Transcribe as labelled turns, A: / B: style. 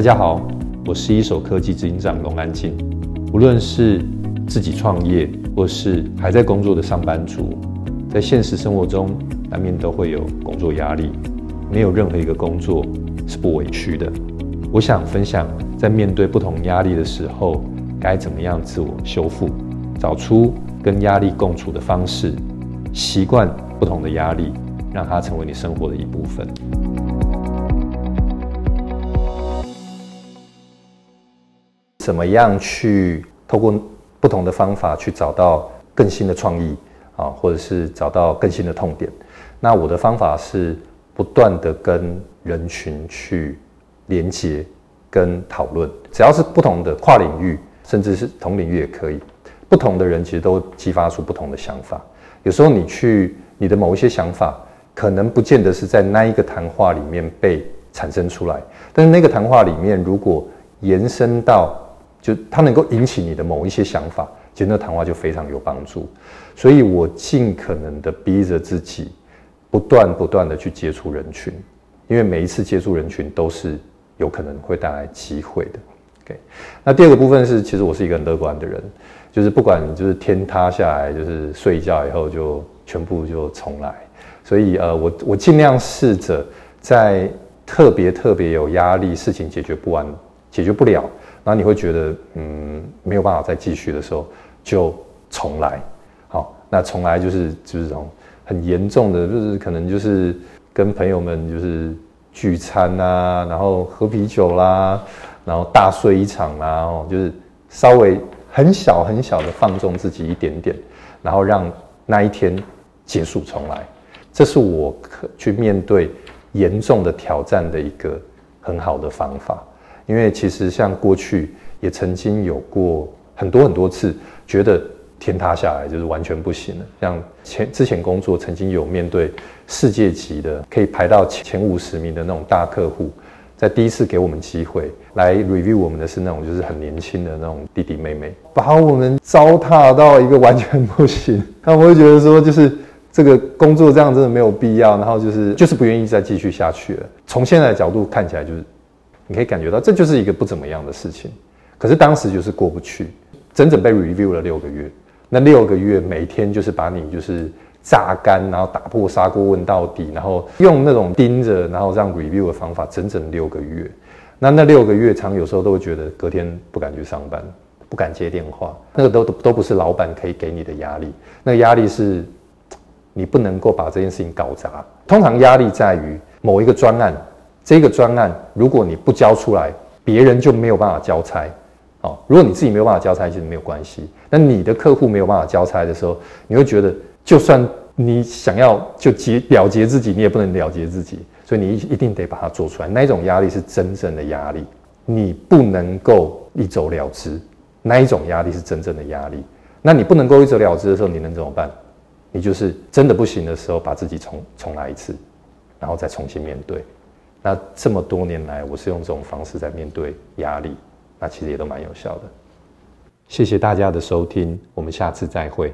A: 大家好，我是一手科技执行长龙安进。无论是自己创业，或是还在工作的上班族，在现实生活中难免都会有工作压力。没有任何一个工作是不委屈的。我想分享，在面对不同压力的时候，该怎么样自我修复，找出跟压力共处的方式，习惯不同的压力，让它成为你生活的一部分。怎么样去透过不同的方法去找到更新的创意啊，或者是找到更新的痛点？那我的方法是不断的跟人群去连接跟讨论，只要是不同的跨领域，甚至是同领域也可以。不同的人其实都激发出不同的想法。有时候你去你的某一些想法，可能不见得是在那一个谈话里面被产生出来，但是那个谈话里面如果延伸到就它能够引起你的某一些想法，其实那谈话就非常有帮助。所以我尽可能的逼着自己，不断不断的去接触人群，因为每一次接触人群都是有可能会带来机会的。OK，那第二个部分是，其实我是一个很乐观的人，就是不管就是天塌下来，就是睡一觉以后就全部就重来。所以呃，我我尽量试着在特别特别有压力、事情解决不完、解决不了。然后你会觉得，嗯，没有办法再继续的时候，就重来。好，那重来就是就是这种很严重的，就是可能就是跟朋友们就是聚餐啊，然后喝啤酒啦，然后大睡一场啦，哦，就是稍微很小很小的放纵自己一点点，然后让那一天结束重来。这是我可去面对严重的挑战的一个很好的方法。因为其实像过去也曾经有过很多很多次，觉得天塌下来就是完全不行了。像前之前工作曾经有面对世界级的，可以排到前五十名的那种大客户，在第一次给我们机会来 review 我们的是那种就是很年轻的那种弟弟妹妹，把我们糟蹋到一个完全不行。他们会觉得说，就是这个工作这样真的没有必要，然后就是就是不愿意再继续下去了。从现在的角度看起来就是。你可以感觉到，这就是一个不怎么样的事情，可是当时就是过不去，整整被 review 了六个月。那六个月每天就是把你就是榨干，然后打破砂锅问到底，然后用那种盯着，然后让 review 的方法，整整六个月。那那六个月，常有时候都会觉得隔天不敢去上班，不敢接电话，那个都都不是老板可以给你的压力，那个压力是你不能够把这件事情搞砸。通常压力在于某一个专案。这个专案，如果你不交出来，别人就没有办法交差。哦，如果你自己没有办法交差，其实没有关系。那你的客户没有办法交差的时候，你会觉得，就算你想要就结了结自己，你也不能了结自己。所以你一一定得把它做出来。那一种压力是真正的压力，你不能够一走了之。那一种压力是真正的压力。那你不能够一走了之的时候，你能怎么办？你就是真的不行的时候，把自己重重来一次，然后再重新面对。那这么多年来，我是用这种方式在面对压力，那其实也都蛮有效的。谢谢大家的收听，我们下次再会。